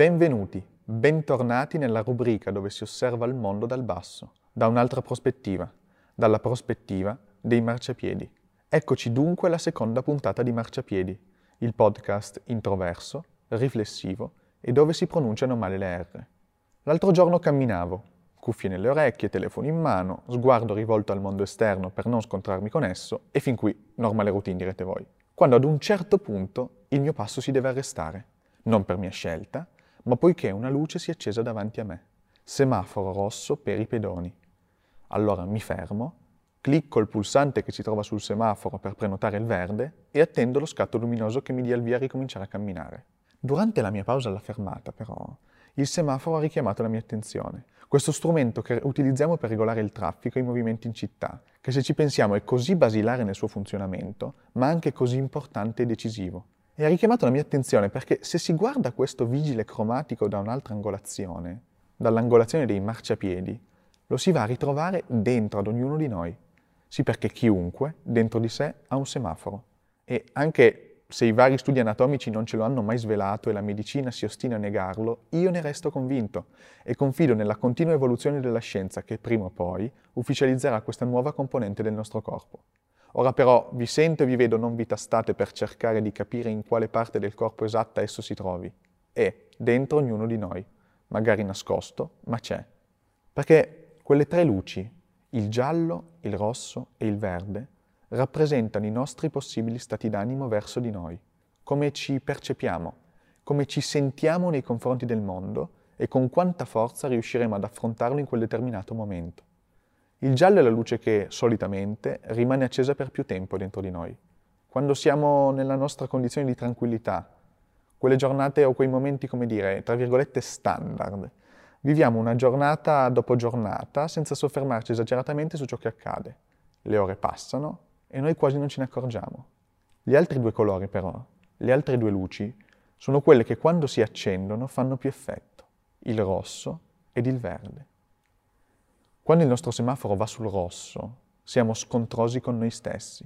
Benvenuti, bentornati nella rubrica dove si osserva il mondo dal basso, da un'altra prospettiva, dalla prospettiva dei marciapiedi. Eccoci dunque alla seconda puntata di Marciapiedi, il podcast introverso, riflessivo e dove si pronunciano male le R. L'altro giorno camminavo, cuffie nelle orecchie, telefono in mano, sguardo rivolto al mondo esterno per non scontrarmi con esso e fin qui normale routine direte voi. Quando ad un certo punto il mio passo si deve arrestare, non per mia scelta, ma poiché una luce si è accesa davanti a me. Semaforo rosso per i pedoni. Allora mi fermo, clicco il pulsante che si trova sul semaforo per prenotare il verde e attendo lo scatto luminoso che mi dia il via a ricominciare a camminare. Durante la mia pausa alla fermata, però, il semaforo ha richiamato la mia attenzione. Questo strumento che utilizziamo per regolare il traffico e i movimenti in città, che se ci pensiamo è così basilare nel suo funzionamento, ma anche così importante e decisivo. E ha richiamato la mia attenzione perché se si guarda questo vigile cromatico da un'altra angolazione, dall'angolazione dei marciapiedi, lo si va a ritrovare dentro ad ognuno di noi. Sì, perché chiunque dentro di sé ha un semaforo. E anche se i vari studi anatomici non ce lo hanno mai svelato e la medicina si ostina a negarlo, io ne resto convinto e confido nella continua evoluzione della scienza che prima o poi ufficializzerà questa nuova componente del nostro corpo. Ora però vi sento e vi vedo non vi tastate per cercare di capire in quale parte del corpo esatta esso si trovi. È dentro ognuno di noi, magari nascosto, ma c'è. Perché quelle tre luci, il giallo, il rosso e il verde, rappresentano i nostri possibili stati d'animo verso di noi, come ci percepiamo, come ci sentiamo nei confronti del mondo e con quanta forza riusciremo ad affrontarlo in quel determinato momento. Il giallo è la luce che, solitamente, rimane accesa per più tempo dentro di noi. Quando siamo nella nostra condizione di tranquillità, quelle giornate o quei momenti, come dire, tra virgolette, standard, viviamo una giornata dopo giornata senza soffermarci esageratamente su ciò che accade. Le ore passano e noi quasi non ce ne accorgiamo. Gli altri due colori però, le altre due luci, sono quelle che quando si accendono fanno più effetto, il rosso ed il verde. Quando il nostro semaforo va sul rosso, siamo scontrosi con noi stessi,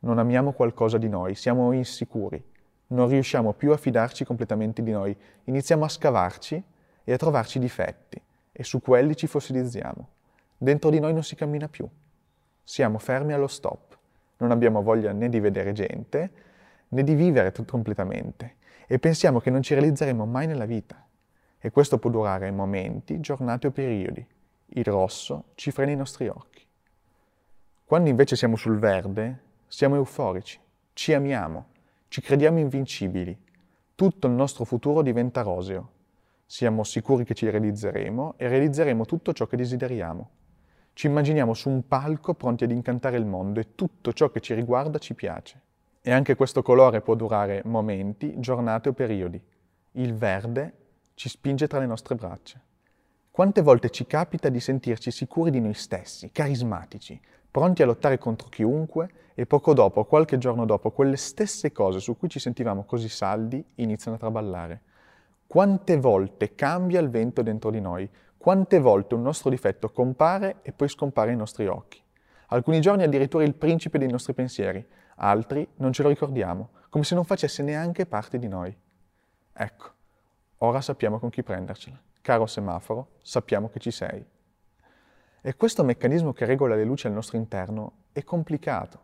non amiamo qualcosa di noi, siamo insicuri, non riusciamo più a fidarci completamente di noi, iniziamo a scavarci e a trovarci difetti e su quelli ci fossilizziamo. Dentro di noi non si cammina più, siamo fermi allo stop non abbiamo voglia né di vedere gente, né di vivere completamente e pensiamo che non ci realizzeremo mai nella vita. E questo può durare momenti, giornate o periodi. Il rosso ci frena i nostri occhi. Quando invece siamo sul verde, siamo euforici, ci amiamo, ci crediamo invincibili. Tutto il nostro futuro diventa roseo. Siamo sicuri che ci realizzeremo e realizzeremo tutto ciò che desideriamo. Ci immaginiamo su un palco pronti ad incantare il mondo e tutto ciò che ci riguarda ci piace. E anche questo colore può durare momenti, giornate o periodi. Il verde ci spinge tra le nostre braccia. Quante volte ci capita di sentirci sicuri di noi stessi, carismatici, pronti a lottare contro chiunque e poco dopo, qualche giorno dopo, quelle stesse cose su cui ci sentivamo così saldi iniziano a traballare. Quante volte cambia il vento dentro di noi, quante volte un nostro difetto compare e poi scompare ai nostri occhi. Alcuni giorni addirittura il principe dei nostri pensieri, altri non ce lo ricordiamo, come se non facesse neanche parte di noi. Ecco, ora sappiamo con chi prendercela. Caro semaforo, sappiamo che ci sei. E questo meccanismo che regola le luci al nostro interno è complicato.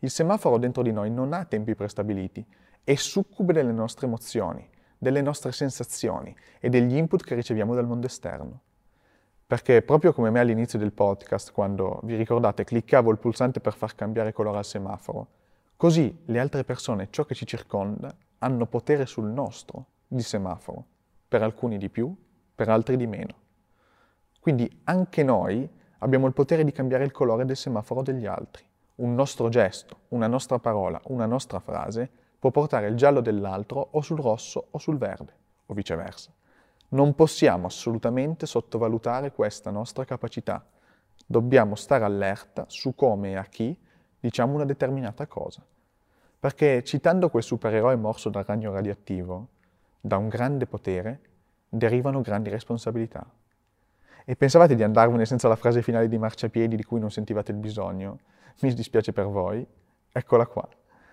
Il semaforo dentro di noi non ha tempi prestabiliti, è succube delle nostre emozioni, delle nostre sensazioni e degli input che riceviamo dal mondo esterno. Perché proprio come me all'inizio del podcast, quando vi ricordate cliccavo il pulsante per far cambiare colore al semaforo, così le altre persone, ciò che ci circonda, hanno potere sul nostro di semaforo, per alcuni di più, per altri di meno. Quindi anche noi abbiamo il potere di cambiare il colore del semaforo degli altri. Un nostro gesto, una nostra parola, una nostra frase può portare il giallo dell'altro o sul rosso o sul verde, o viceversa. Non possiamo assolutamente sottovalutare questa nostra capacità. Dobbiamo stare allerta su come e a chi diciamo una determinata cosa. Perché citando quel supereroe morso dal ragno radioattivo, da un grande potere derivano grandi responsabilità. E pensavate di andarvene senza la frase finale di marciapiedi di cui non sentivate il bisogno? Mi dispiace per voi. Eccola qua.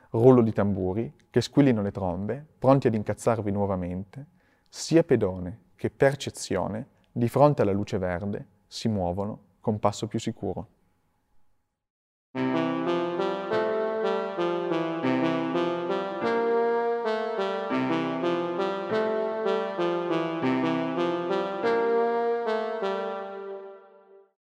Rullo di tamburi, che squillino le trombe, pronti ad incazzarvi nuovamente, sia pedone che percezione, di fronte alla luce verde, si muovono con passo più sicuro.